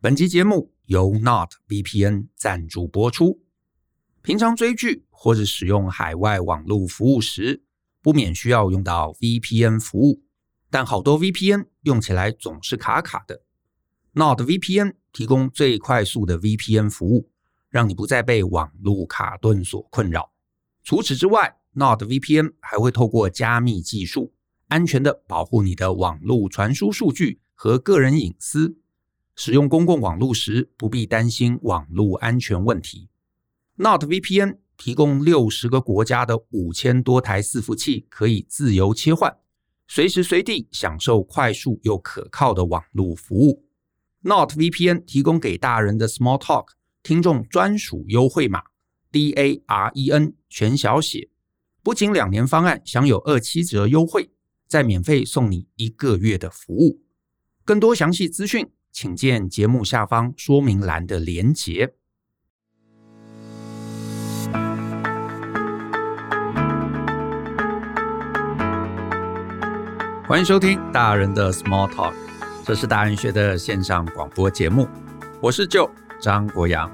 本集节目由 Not VPN 赞助播出。平常追剧或者使用海外网络服务时，不免需要用到 VPN 服务，但好多 VPN 用起来总是卡卡的。Not VPN 提供最快速的 VPN 服务，让你不再被网络卡顿所困扰。除此之外，Not VPN 还会透过加密技术，安全的保护你的网络传输数据和个人隐私。使用公共网络时，不必担心网络安全问题。Not VPN 提供六十个国家的五千多台伺服器，可以自由切换，随时随地享受快速又可靠的网络服务。Not VPN 提供给大人的 Small Talk 听众专属优惠码 DAREN 全小写，不仅两年方案享有二七折优惠，再免费送你一个月的服务。更多详细资讯，请见节目下方说明栏的连结。欢迎收听大人的 Small Talk，这是大人学的线上广播节目。我是舅张国阳。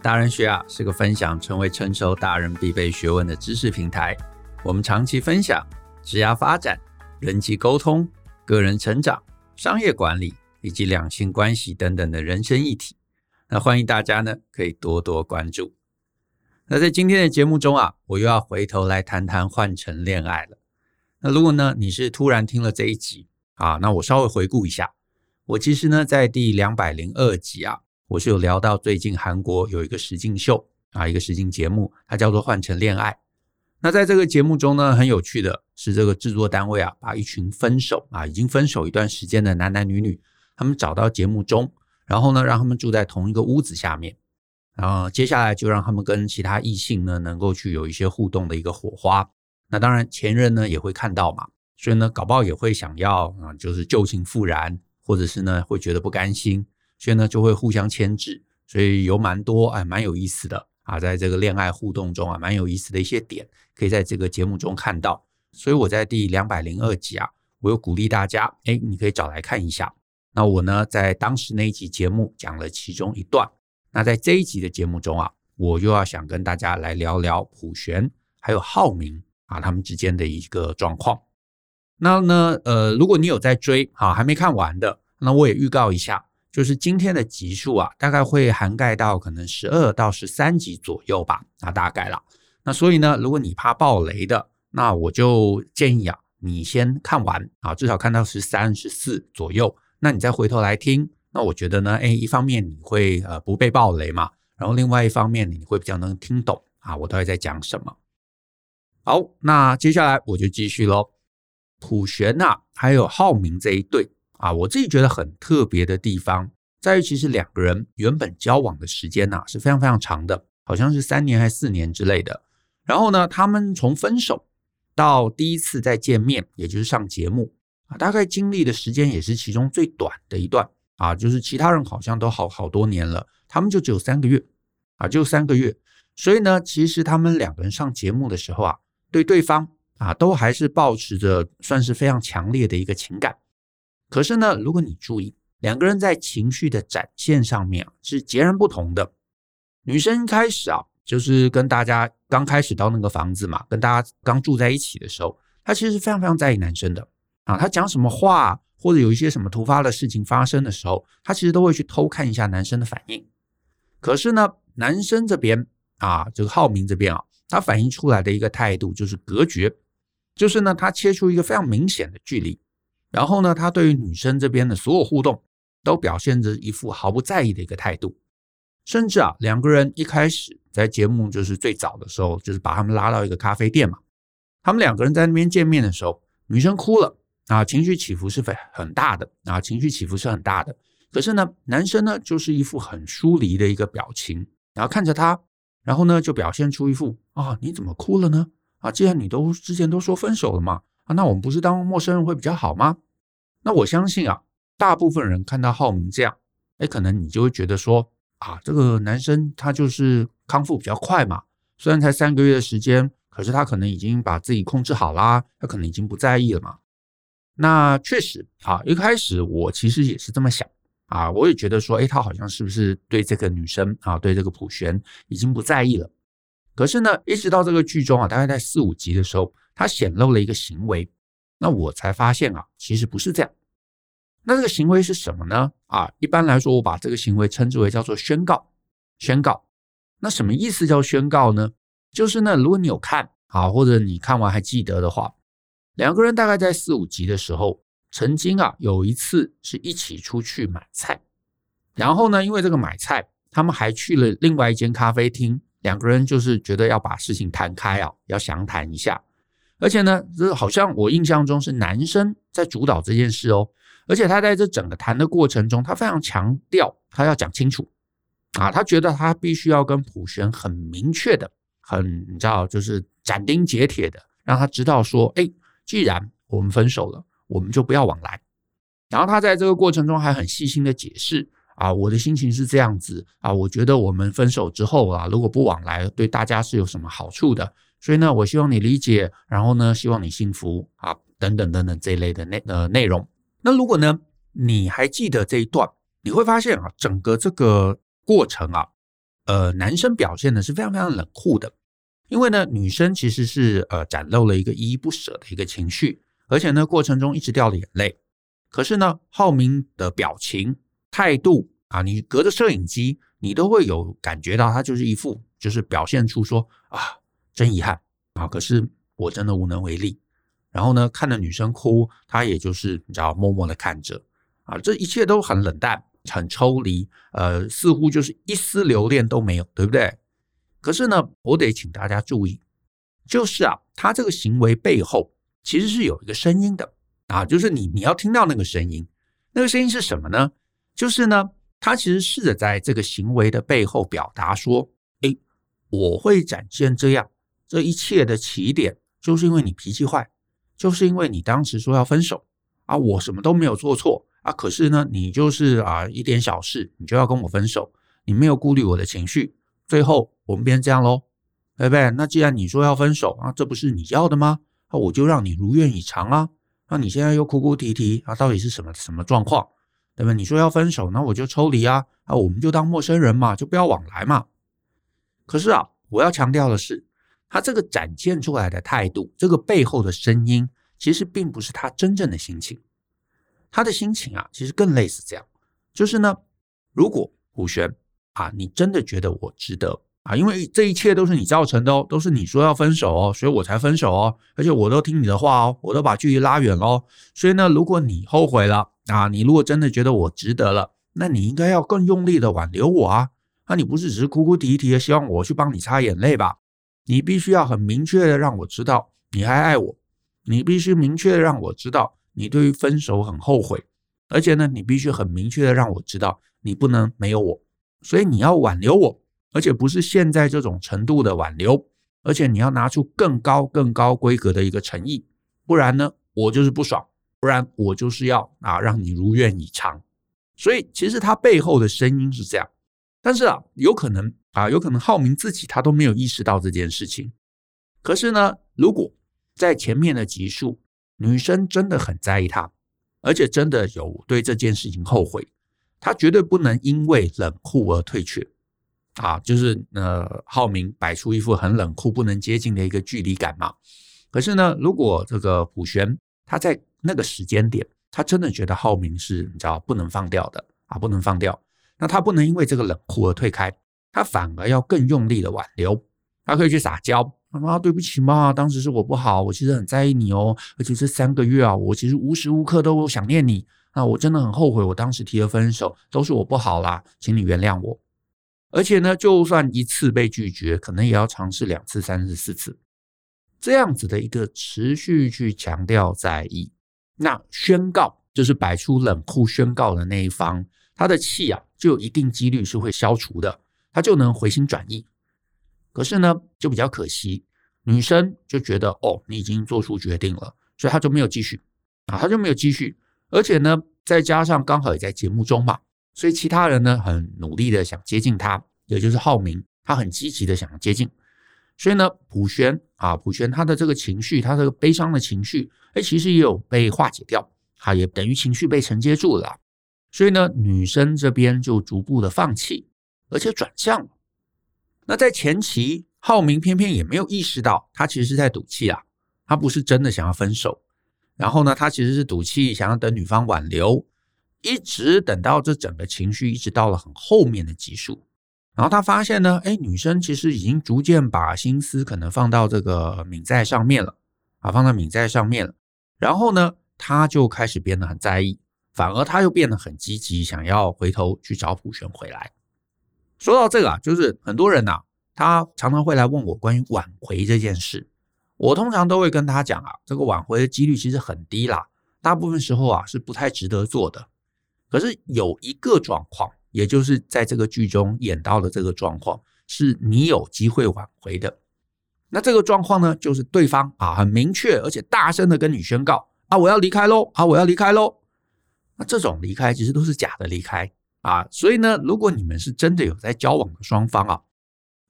大人学啊是个分享成为成熟大人必备学问的知识平台。我们长期分享职业发展、人际沟通、个人成长、商业管理。以及两性关系等等的人生议题，那欢迎大家呢可以多多关注。那在今天的节目中啊，我又要回头来谈谈换乘恋爱了。那如果呢你是突然听了这一集啊，那我稍微回顾一下，我其实呢在第两百零二集啊，我是有聊到最近韩国有一个实境秀啊，一个实境节目，它叫做换乘恋爱。那在这个节目中呢，很有趣的是这个制作单位啊，把一群分手啊，已经分手一段时间的男男女女。他们找到节目中，然后呢，让他们住在同一个屋子下面，然后接下来就让他们跟其他异性呢，能够去有一些互动的一个火花。那当然，前任呢也会看到嘛，所以呢，搞不好也会想要啊，就是旧情复燃，或者是呢会觉得不甘心，所以呢就会互相牵制。所以有蛮多哎，蛮有意思的啊，在这个恋爱互动中啊，蛮有意思的一些点，可以在这个节目中看到。所以我在第两百零二集啊，我有鼓励大家，哎，你可以找来看一下。那我呢，在当时那一集节目讲了其中一段。那在这一集的节目中啊，我又要想跟大家来聊聊普璇还有浩明啊，他们之间的一个状况。那呢，呃，如果你有在追，啊，还没看完的，那我也预告一下，就是今天的集数啊，大概会涵盖到可能十二到十三集左右吧，那大概了。那所以呢，如果你怕爆雷的，那我就建议啊，你先看完啊，至少看到十三、十四左右。那你再回头来听，那我觉得呢，哎，一方面你会呃不被暴雷嘛，然后另外一方面你会比较能听懂啊，我到底在讲什么。好，那接下来我就继续喽。普璇呐，还有浩明这一对啊，我自己觉得很特别的地方在于，其实两个人原本交往的时间呐是非常非常长的，好像是三年还是四年之类的。然后呢，他们从分手到第一次再见面，也就是上节目。啊，大概经历的时间也是其中最短的一段啊，就是其他人好像都好好多年了，他们就只有三个月啊，就三个月。所以呢，其实他们两个人上节目的时候啊，对对方啊都还是保持着算是非常强烈的一个情感。可是呢，如果你注意，两个人在情绪的展现上面啊是截然不同的。女生开始啊，就是跟大家刚开始到那个房子嘛，跟大家刚住在一起的时候，她其实是非常非常在意男生的。啊，他讲什么话，或者有一些什么突发的事情发生的时候，他其实都会去偷看一下男生的反应。可是呢，男生这边啊，这个浩明这边啊，他反映出来的一个态度就是隔绝，就是呢，他切出一个非常明显的距离。然后呢，他对于女生这边的所有互动，都表现着一副毫不在意的一个态度。甚至啊，两个人一开始在节目就是最早的时候，就是把他们拉到一个咖啡店嘛，他们两个人在那边见面的时候，女生哭了。啊，情绪起伏是非很大的啊，情绪起伏是很大的。可是呢，男生呢就是一副很疏离的一个表情，然后看着他，然后呢就表现出一副啊，你怎么哭了呢？啊，既然你都之前都说分手了嘛，啊，那我们不是当陌生人会比较好吗？那我相信啊，大部分人看到浩明这样，哎，可能你就会觉得说啊，这个男生他就是康复比较快嘛，虽然才三个月的时间，可是他可能已经把自己控制好啦，他可能已经不在意了嘛。那确实啊，一开始我其实也是这么想啊，我也觉得说，哎，他好像是不是对这个女生啊，对这个普璇已经不在意了？可是呢，一直到这个剧中啊，大概在四五集的时候，他显露了一个行为，那我才发现啊，其实不是这样。那这个行为是什么呢？啊，一般来说，我把这个行为称之为叫做宣告。宣告，那什么意思叫宣告呢？就是呢，如果你有看啊，或者你看完还记得的话，两个人大概在四五集的时候。曾经啊，有一次是一起出去买菜，然后呢，因为这个买菜，他们还去了另外一间咖啡厅。两个人就是觉得要把事情谈开啊，要详谈一下。而且呢，这好像我印象中是男生在主导这件事哦。而且他在这整个谈的过程中，他非常强调他要讲清楚啊，他觉得他必须要跟普璇很明确的、很你知道，就是斩钉截铁的，让他知道说，哎，既然我们分手了。我们就不要往来。然后他在这个过程中还很细心的解释啊，我的心情是这样子啊，我觉得我们分手之后啊，如果不往来，对大家是有什么好处的。所以呢，我希望你理解，然后呢，希望你幸福啊，等等等等这一类的内呃内容。那如果呢，你还记得这一段，你会发现啊，整个这个过程啊，呃，男生表现的是非常非常冷酷的，因为呢，女生其实是呃展露了一个依依不舍的一个情绪。而且呢，过程中一直掉了眼泪。可是呢，浩明的表情、态度啊，你隔着摄影机，你都会有感觉到他就是一副，就是表现出说啊，真遗憾啊。可是我真的无能为力。然后呢，看着女生哭，他也就是你知道，默默的看着啊，这一切都很冷淡、很抽离，呃，似乎就是一丝留恋都没有，对不对？可是呢，我得请大家注意，就是啊，他这个行为背后。其实是有一个声音的啊，就是你你要听到那个声音，那个声音是什么呢？就是呢，他其实试着在这个行为的背后表达说：“诶，我会展现这样，这一切的起点就是因为你脾气坏，就是因为你当时说要分手啊，我什么都没有做错啊，可是呢，你就是啊一点小事你就要跟我分手，你没有顾虑我的情绪，最后我们变成这样喽，对不对？那既然你说要分手啊，这不是你要的吗？”那我就让你如愿以偿啊！那你现在又哭哭啼啼啊，到底是什么什么状况？对吧？你说要分手，那我就抽离啊！啊，我们就当陌生人嘛，就不要往来嘛。可是啊，我要强调的是，他这个展现出来的态度，这个背后的声音，其实并不是他真正的心情。他的心情啊，其实更类似这样，就是呢，如果朴璇啊，你真的觉得我值得。啊，因为这一切都是你造成的哦，都是你说要分手哦，所以我才分手哦，而且我都听你的话哦，我都把距离拉远喽。所以呢，如果你后悔了啊，你如果真的觉得我值得了，那你应该要更用力的挽留我啊。那你不是只是哭哭啼啼的希望我去帮你擦眼泪吧？你必须要很明确的让我知道你还爱我，你必须明确的让我知道你对于分手很后悔，而且呢，你必须很明确的让我知道你不能没有我，所以你要挽留我。而且不是现在这种程度的挽留，而且你要拿出更高、更高规格的一个诚意，不然呢，我就是不爽，不然我就是要啊让你如愿以偿。所以其实他背后的声音是这样，但是啊，有可能啊，有可能浩明自己他都没有意识到这件事情。可是呢，如果在前面的集数，女生真的很在意他，而且真的有对这件事情后悔，他绝对不能因为冷酷而退却。啊，就是呃，浩明摆出一副很冷酷、不能接近的一个距离感嘛。可是呢，如果这个普璇他在那个时间点，他真的觉得浩明是你知道不能放掉的啊，不能放掉，那他不能因为这个冷酷而退开，他反而要更用力的挽留。他可以去撒娇，妈妈对不起嘛，当时是我不好，我其实很在意你哦，而且这三个月啊，我其实无时无刻都想念你，那我真的很后悔，我当时提了分手，都是我不好啦，请你原谅我。而且呢，就算一次被拒绝，可能也要尝试两次、三次、四次，这样子的一个持续去强调在意。那宣告就是摆出冷酷宣告的那一方，他的气啊，就有一定几率是会消除的，他就能回心转意。可是呢，就比较可惜，女生就觉得哦，你已经做出决定了，所以他就没有继续啊，他就没有继续。而且呢，再加上刚好也在节目中嘛。所以其他人呢，很努力的想接近他，也就是浩明，他很积极的想要接近。所以呢，普璇啊，普璇他的这个情绪，他这个悲伤的情绪，哎，其实也有被化解掉，他也等于情绪被承接住了。所以呢，女生这边就逐步的放弃，而且转向了。那在前期，浩明偏偏也没有意识到，他其实是在赌气啊，他不是真的想要分手。然后呢，他其实是赌气，想要等女方挽留，一直等到这整个情绪一直到了很后面的集数，然后他发现呢，哎，女生其实已经逐渐把心思可能放到这个敏在上面了啊，放到敏在上面了。然后呢，他就开始变得很在意。反而他又变得很积极，想要回头去找普璇回来。说到这个啊，就是很多人呐、他常常会来问我关于挽回这件事。我通常都会跟他讲啊，这个挽回的几率其实很低啦，大部分时候啊是不太值得做的。可是有一个状况，也就是在这个剧中演到的这个状况，是你有机会挽回的。那这个状况呢，就是对方啊很明确而且大声的跟你宣告啊，我要离开喽，啊，我要离开喽。那这种离开其实都是假的离开啊，所以呢，如果你们是真的有在交往的双方啊，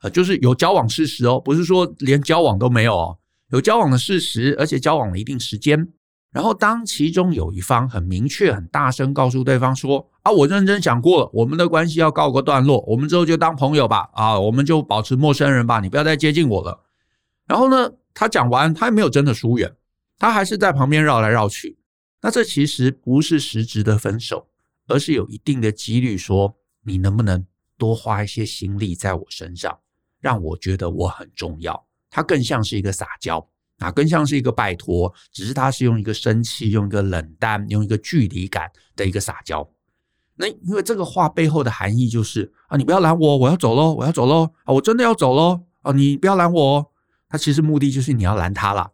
呃，就是有交往事实哦，不是说连交往都没有哦，有交往的事实，而且交往了一定时间，然后当其中有一方很明确、很大声告诉对方说啊，我认真想过了，我们的关系要告个段落，我们之后就当朋友吧，啊，我们就保持陌生人吧，你不要再接近我了。然后呢，他讲完，他也没有真的疏远，他还是在旁边绕来绕去。那这其实不是实质的分手，而是有一定的几率说，你能不能多花一些心力在我身上，让我觉得我很重要。它更像是一个撒娇啊，更像是一个拜托，只是它是用一个生气、用一个冷淡、用一个距离感的一个撒娇。那因为这个话背后的含义就是啊，你不要拦我，我要走喽，我要走喽啊，我真的要走喽啊，你不要拦我他。其实目的就是你要拦他啦。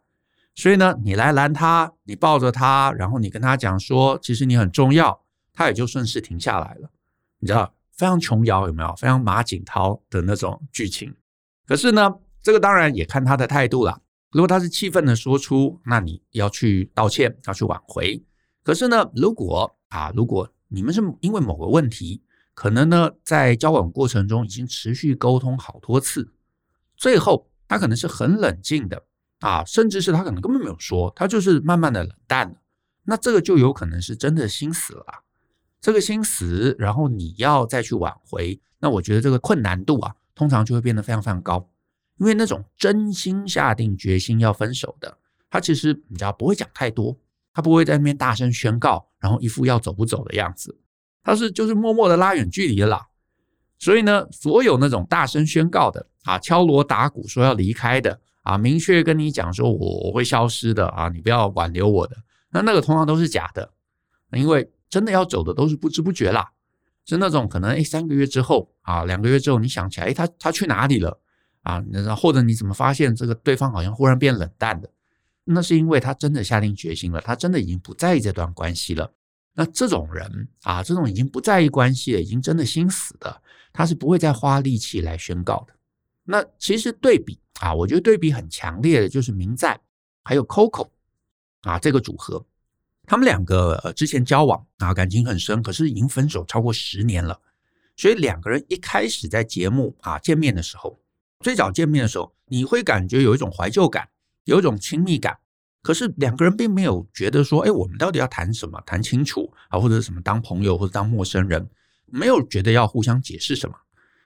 所以呢，你来拦他，你抱着他，然后你跟他讲说，其实你很重要，他也就顺势停下来了。你知道，非常琼瑶有没有？非常马景涛的那种剧情。可是呢，这个当然也看他的态度了。如果他是气愤的说出，那你要去道歉，要去挽回。可是呢，如果啊，如果你们是因为某个问题，可能呢在交往过程中已经持续沟通好多次，最后他可能是很冷静的。啊，甚至是他可能根本没有说，他就是慢慢的冷淡了。那这个就有可能是真的心死了。这个心死，然后你要再去挽回，那我觉得这个困难度啊，通常就会变得非常非常高。因为那种真心下定决心要分手的，他其实你知道不会讲太多，他不会在那边大声宣告，然后一副要走不走的样子，他是就是默默的拉远距离了。所以呢，所有那种大声宣告的啊，敲锣打鼓说要离开的。啊，明确跟你讲说我我会消失的啊，你不要挽留我的，那那个通常都是假的，因为真的要走的都是不知不觉啦，是那种可能诶三个月之后啊，两个月之后你想起来，诶他他去哪里了啊？然后或者你怎么发现这个对方好像忽然变冷淡的？那是因为他真的下定决心了，他真的已经不在意这段关系了。那这种人啊，这种已经不在意关系了，已经真的心死的，他是不会再花力气来宣告的。那其实对比啊，我觉得对比很强烈的就是明在还有 Coco 啊这个组合，他们两个之前交往啊感情很深，可是已经分手超过十年了。所以两个人一开始在节目啊见面的时候，最早见面的时候，你会感觉有一种怀旧感，有一种亲密感。可是两个人并没有觉得说，哎，我们到底要谈什么？谈清楚啊，或者什么当朋友或者当陌生人，没有觉得要互相解释什么。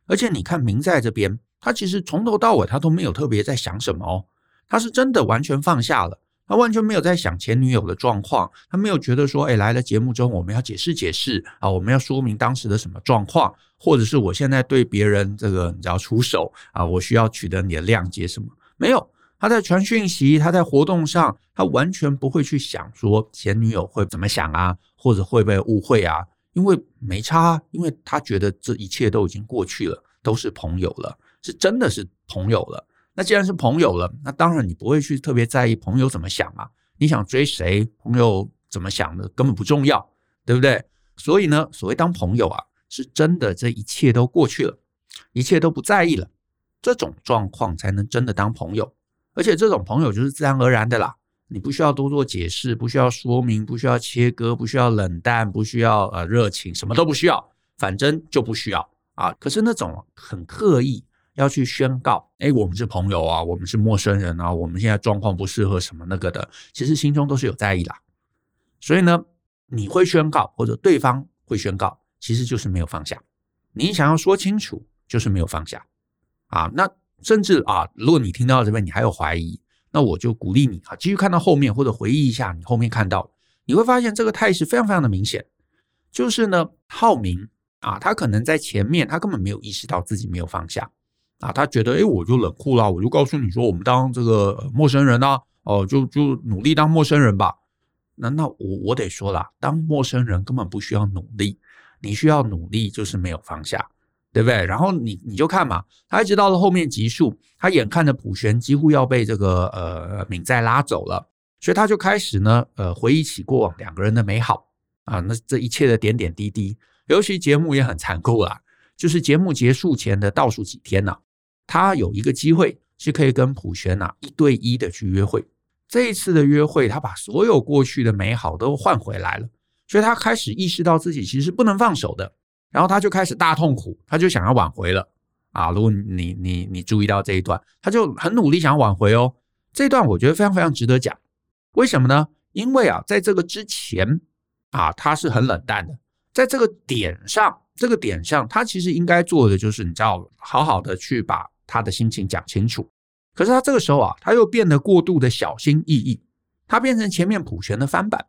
而且你看明在这边。他其实从头到尾，他都没有特别在想什么哦。他是真的完全放下了，他完全没有在想前女友的状况，他没有觉得说，哎，来了节目中我们要解释解释啊，我们要说明当时的什么状况，或者是我现在对别人这个你知道出手啊，我需要取得你的谅解什么？没有，他在传讯息，他在活动上，他完全不会去想说前女友会怎么想啊，或者会被误会啊，因为没差，因为他觉得这一切都已经过去了，都是朋友了。是真的是朋友了，那既然是朋友了，那当然你不会去特别在意朋友怎么想啊。你想追谁，朋友怎么想的根本不重要，对不对？所以呢，所谓当朋友啊，是真的这一切都过去了，一切都不在意了，这种状况才能真的当朋友。而且这种朋友就是自然而然的啦，你不需要多做解释，不需要说明，不需要切割，不需要冷淡，不需要呃热情，什么都不需要，反正就不需要啊。可是那种很刻意。要去宣告，哎，我们是朋友啊，我们是陌生人啊，我们现在状况不适合什么那个的，其实心中都是有在意啦。所以呢，你会宣告，或者对方会宣告，其实就是没有放下。你想要说清楚，就是没有放下啊。那甚至啊，如果你听到这边你还有怀疑，那我就鼓励你啊，继续看到后面或者回忆一下你后面看到，你会发现这个态势非常非常的明显。就是呢，浩明啊，他可能在前面他根本没有意识到自己没有放下啊，他觉得诶，我就冷酷了，我就告诉你说，我们当这个陌生人啊，哦，就就努力当陌生人吧。那那我我得说了，当陌生人根本不需要努力。你需要努力，就是没有放下，对不对？然后你你就看嘛，他一直到了后面集数，他眼看着普璇几乎要被这个呃敏在拉走了，所以他就开始呢呃回忆起过往两个人的美好啊，那这一切的点点滴滴，尤其节目也很残酷啊，就是节目结束前的倒数几天呢、他有一个机会是可以跟普璇呐一对一的去约会，这一次的约会，他把所有过去的美好都换回来了。所以他开始意识到自己其实是不能放手的，然后他就开始大痛苦，他就想要挽回了啊！如果你你你注意到这一段，他就很努力想要挽回哦。这一段我觉得非常非常值得讲，为什么呢？因为啊，在这个之前啊，他是很冷淡的，在这个点上，这个点上，他其实应该做的就是你知道，好好的去把他的心情讲清楚。可是他这个时候啊，他又变得过度的小心翼翼，他变成前面普玄的翻版。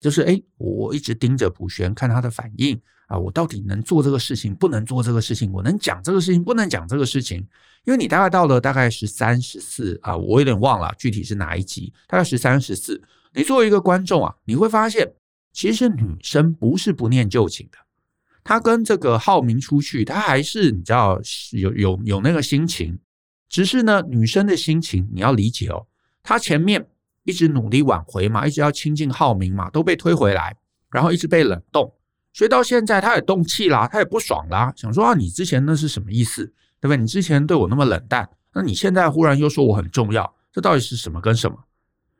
就是哎，我一直盯着普玄看他的反应啊，我到底能做这个事情，不能做这个事情，我能讲这个事情，不能讲这个事情。因为你大概到了大概十三、十四啊，我有点忘了具体是哪一集，大概十三、十四。你作为一个观众啊，你会发现，其实女生不是不念旧情的，他跟这个浩明出去，他还是你知道有有有那个心情，只是呢，女生的心情你要理解哦，她前面。一直努力挽回嘛，一直要亲近浩明嘛，都被推回来，然后一直被冷冻，所以到现在他也动气啦，他也不爽啦，想说啊，你之前那是什么意思，对不对？你之前对我那么冷淡，那你现在忽然又说我很重要，这到底是什么跟什么？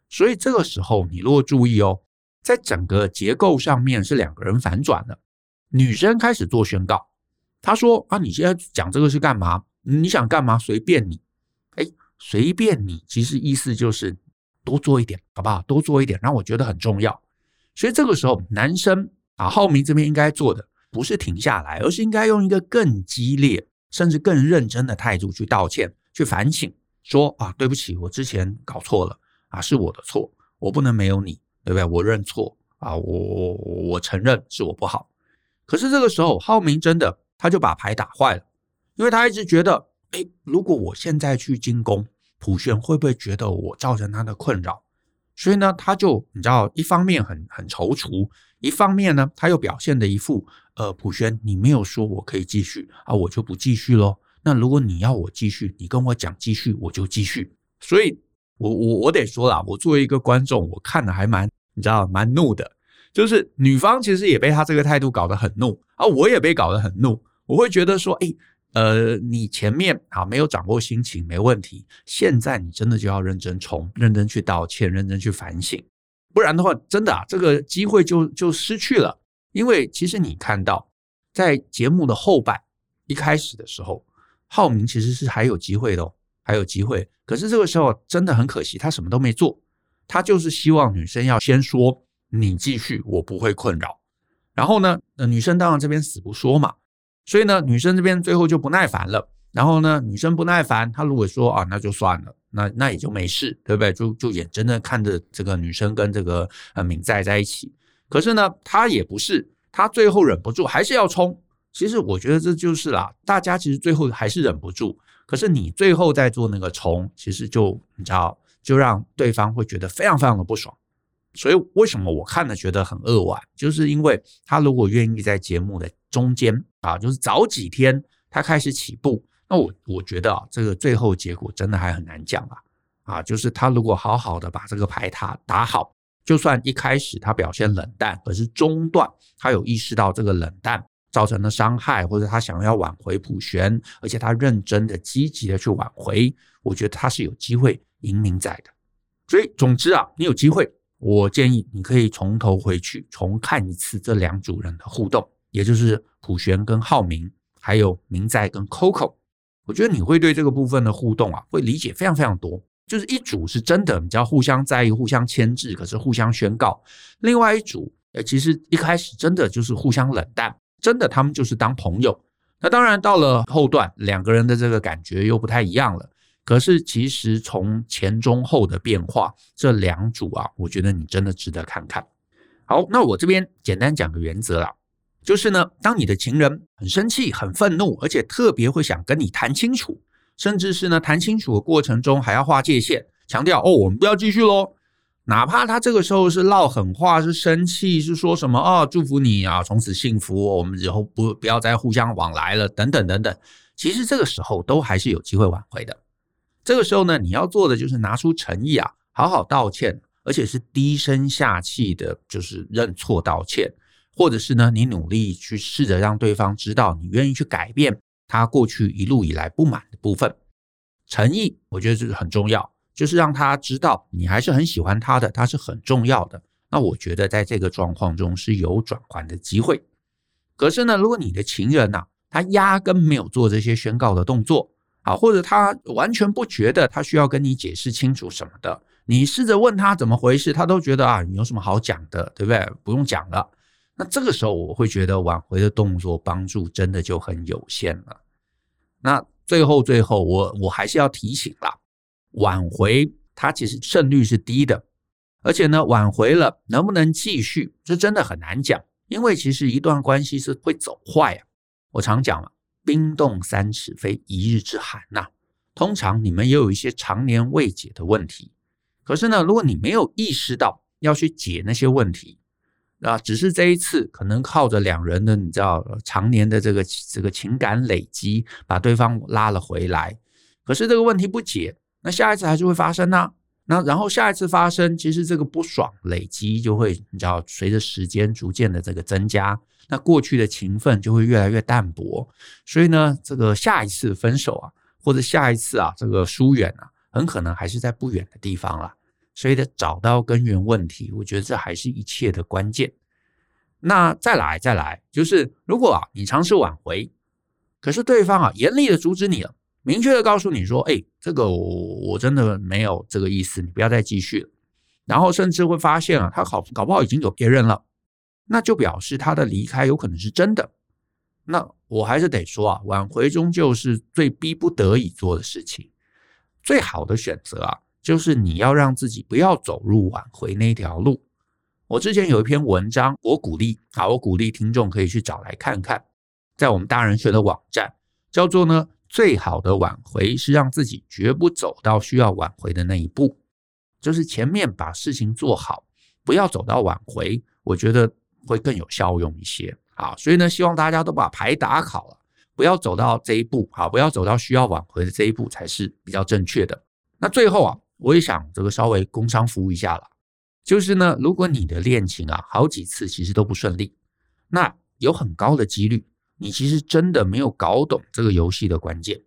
所以这个时候你如果注意哦，在整个结构上面是两个人反转的，女生开始做宣告，她说啊，你现在讲这个是干嘛？你想干嘛？随便你，哎，随便你，其实意思就是。多做一点，好不好？多做一点，让我觉得很重要。所以这个时候，男生啊，浩明这边应该做的不是停下来，而是应该用一个更激烈，甚至更认真的态度去道歉、去反省，说啊，对不起，我之前搞错了啊，是我的错，我不能没有你，对不对？我认错啊，我我我承认是我不好。可是这个时候，浩明真的他就把牌打坏了，因为他一直觉得，哎，如果我现在去进攻。普璇会不会觉得我造成他的困扰？所以呢，他就你知道，一方面很很踌躇，一方面呢，他又表现的一副呃，普璇，你没有说我可以继续啊，我就不继续喽。那如果你要我继续，你跟我讲继续，我就继续。所以我我我得说啦，我作为一个观众，我看的还蛮你知道蛮怒的，就是女方其实也被他这个态度搞得很怒啊，我也被搞得很怒，我会觉得说，哎。呃，你前面啊没有掌握心情没问题，现在你真的就要认真冲，认真去道歉，认真去反省，不然的话，真的啊，这个机会就就失去了。因为其实你看到，在节目的后半一开始的时候，浩明其实是还有机会的，还有机会。可是这个时候真的很可惜，他什么都没做，他就是希望女生要先说你继续，我不会困扰。然后呢，呃，女生当然这边死不说嘛。所以呢，女生这边最后就不耐烦了。然后呢，女生不耐烦，她如果说啊，那就算了，那那也就没事，对不对？就就眼睁睁看着这个女生跟这个呃敏在在一起。可是呢，她也不是，她最后忍不住还是要冲。其实我觉得这就是啦，大家其实最后还是忍不住。可是你最后在做那个冲，其实就你知道，就让对方会觉得非常非常的不爽。所以为什么我看了觉得很扼腕，就是因为他如果愿意在节目的中间啊，就是早几天他开始起步，那我我觉得啊，这个最后结果真的还很难讲啊啊，就是他如果好好的把这个牌塔打好，就算一开始他表现冷淡，可是中段他有意识到这个冷淡造成的伤害，或者他想要挽回普璇，而且他认真的积极的去挽回，我觉得他是有机会赢明仔的。所以总之啊，你有机会。我建议你可以从头回去重看一次这两组人的互动，也就是普璇跟浩明，还有明在跟 Coco。我觉得你会对这个部分的互动啊，会理解非常非常多。就是一组是真的，你知道互相在意、互相牵制，可是互相宣告；另外一组呃，其实一开始真的就是互相冷淡，真的他们就是当朋友。那当然到了后段，两个人的这个感觉又不太一样了。可是其实从前中后的变化，这两组啊，我觉得你真的值得看看。好，那我这边简单讲个原则啦，就是呢，当你的情人很生气、很愤怒，而且特别会想跟你谈清楚，甚至是呢谈清楚的过程中还要划界限，强调哦，我们不要继续喽。哪怕他这个时候是撂狠话，是生气，是说什么啊，祝福你啊，从此幸福，我们以后不不要再互相往来了，等等等等。其实这个时候都还是有机会挽回的。这个时候呢，你要做的就是拿出诚意啊，好好道歉，而且是低声下气的，就是认错道歉，或者是呢，你努力去试着让对方知道你愿意去改变他过去一路以来不满的部分。诚意，我觉得这是很重要。就是让他知道你还是很喜欢他的，他是很重要的。那我觉得在这个状况中是有转圜的机会。可是呢，如果你的情人呐、他压根没有做这些宣告的动作啊，或者他完全不觉得他需要跟你解释清楚什么的，你试着问他怎么回事，他都觉得啊，你有什么好讲的，对不对？不用讲了。那这个时候我会觉得挽回的动作帮助真的就很有限了。那最后最后，我我还是要提醒啦。挽回，它其实胜率是低的，而且呢，挽回了能不能继续，这真的很难讲。因为其实一段关系是会走坏啊。我常讲了，冰冻三尺非一日之寒呐。通常你们也有一些常年未解的问题，可是呢，如果你没有意识到要去解那些问题，啊，只是这一次可能靠着两人的你知道常年的这个这个情感累积，把对方拉了回来，可是这个问题不解。那下一次还是会发生呢、那然后下一次发生，其实这个不爽累积就会，你知道，随着时间逐渐的这个增加，那过去的情分就会越来越淡薄。所以呢，这个下一次分手啊，或者下一次啊，这个疏远啊，很可能还是在不远的地方了。所以得找到根源问题，我觉得这还是一切的关键。那再来再来，就是如果啊，你尝试挽回，可是对方啊严厉的阻止你了。明确的告诉你说，哎，这个我我真的没有这个意思，你不要再继续了。然后甚至会发现啊，他好搞不好已经有别人了，那就表示他的离开有可能是真的。那我还是得说啊，挽回终究是最逼不得已做的事情。最好的选择啊，就是你要让自己不要走入挽回那条路。我之前有一篇文章，我鼓励啊，我鼓励听众可以去找来看看，在我们大人学的网站，叫做呢。最好的挽回是让自己绝不走到需要挽回的那一步，就是前面把事情做好，不要走到挽回，我觉得会更有效用一些。啊，所以呢，希望大家都把牌打好了，不要走到这一步，啊，不要走到需要挽回的这一步才是比较正确的。那最后啊，我也想这个稍微工商服务一下了，就是呢，如果你的恋情啊好几次其实都不顺利，那有很高的几率。你其实真的没有搞懂这个游戏的关键。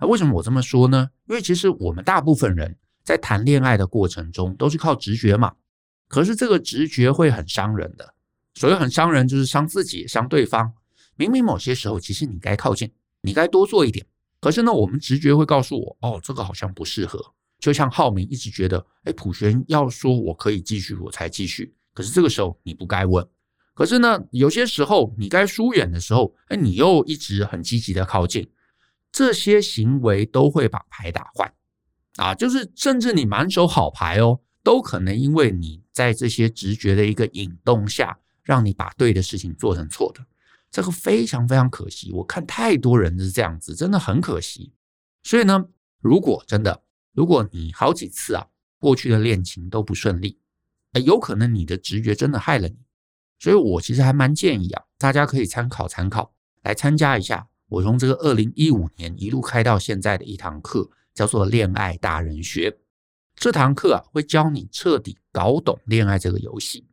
那为什么我这么说呢？因为其实我们大部分人在谈恋爱的过程中都是靠直觉嘛。可是这个直觉会很伤人的。所谓很伤人，就是伤自己，伤对方。明明某些时候其实你该靠近，你该多做一点。可是呢，我们直觉会告诉我，哦，这个好像不适合。就像浩明一直觉得，哎，普璇要说我可以继续，我才继续。可是这个时候你不该问。可是呢，有些时候你该疏远的时候，哎，你又一直很积极的靠近，这些行为都会把牌打坏啊！就是甚至你满手好牌哦，都可能因为你在这些直觉的一个引动下，让你把对的事情做成错的，这个非常非常可惜。我看太多人是这样子，真的很可惜。所以呢，如果真的，如果你好几次啊，过去的恋情都不顺利，哎，有可能你的直觉真的害了你。所以我其实还蛮建议啊，大家可以参考参考，来参加一下我从这个二零一五年一路开到现在的一堂课，叫做《恋爱大人学》。这堂课啊，会教你彻底搞懂恋爱这个游戏，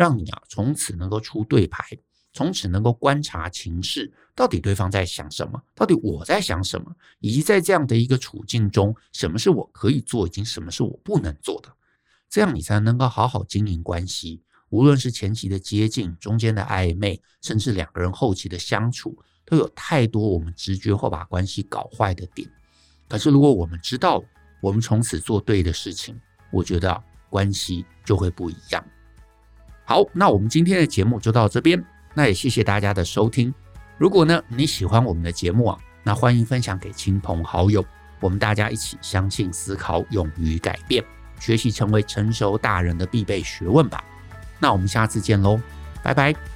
让你啊从此能够出对牌，从此能够观察情势，到底对方在想什么，到底我在想什么，以及在这样的一个处境中，什么是我可以做，以及什么是我不能做的，这样你才能够好好经营关系。无论是前期的接近，中间的暧昧，甚至两个人后期的相处，都有太多我们直觉会把关系搞坏的点。可是如果我们知道，我们从此做对的事情，我觉得关系就会不一样。好，那我们今天的节目就到这边，那也谢谢大家的收听。如果呢你喜欢我们的节目啊，那欢迎分享给亲朋好友，我们大家一起相信、思考、勇于改变，学习成为成熟大人的必备学问吧。那我们下次见喽，拜拜。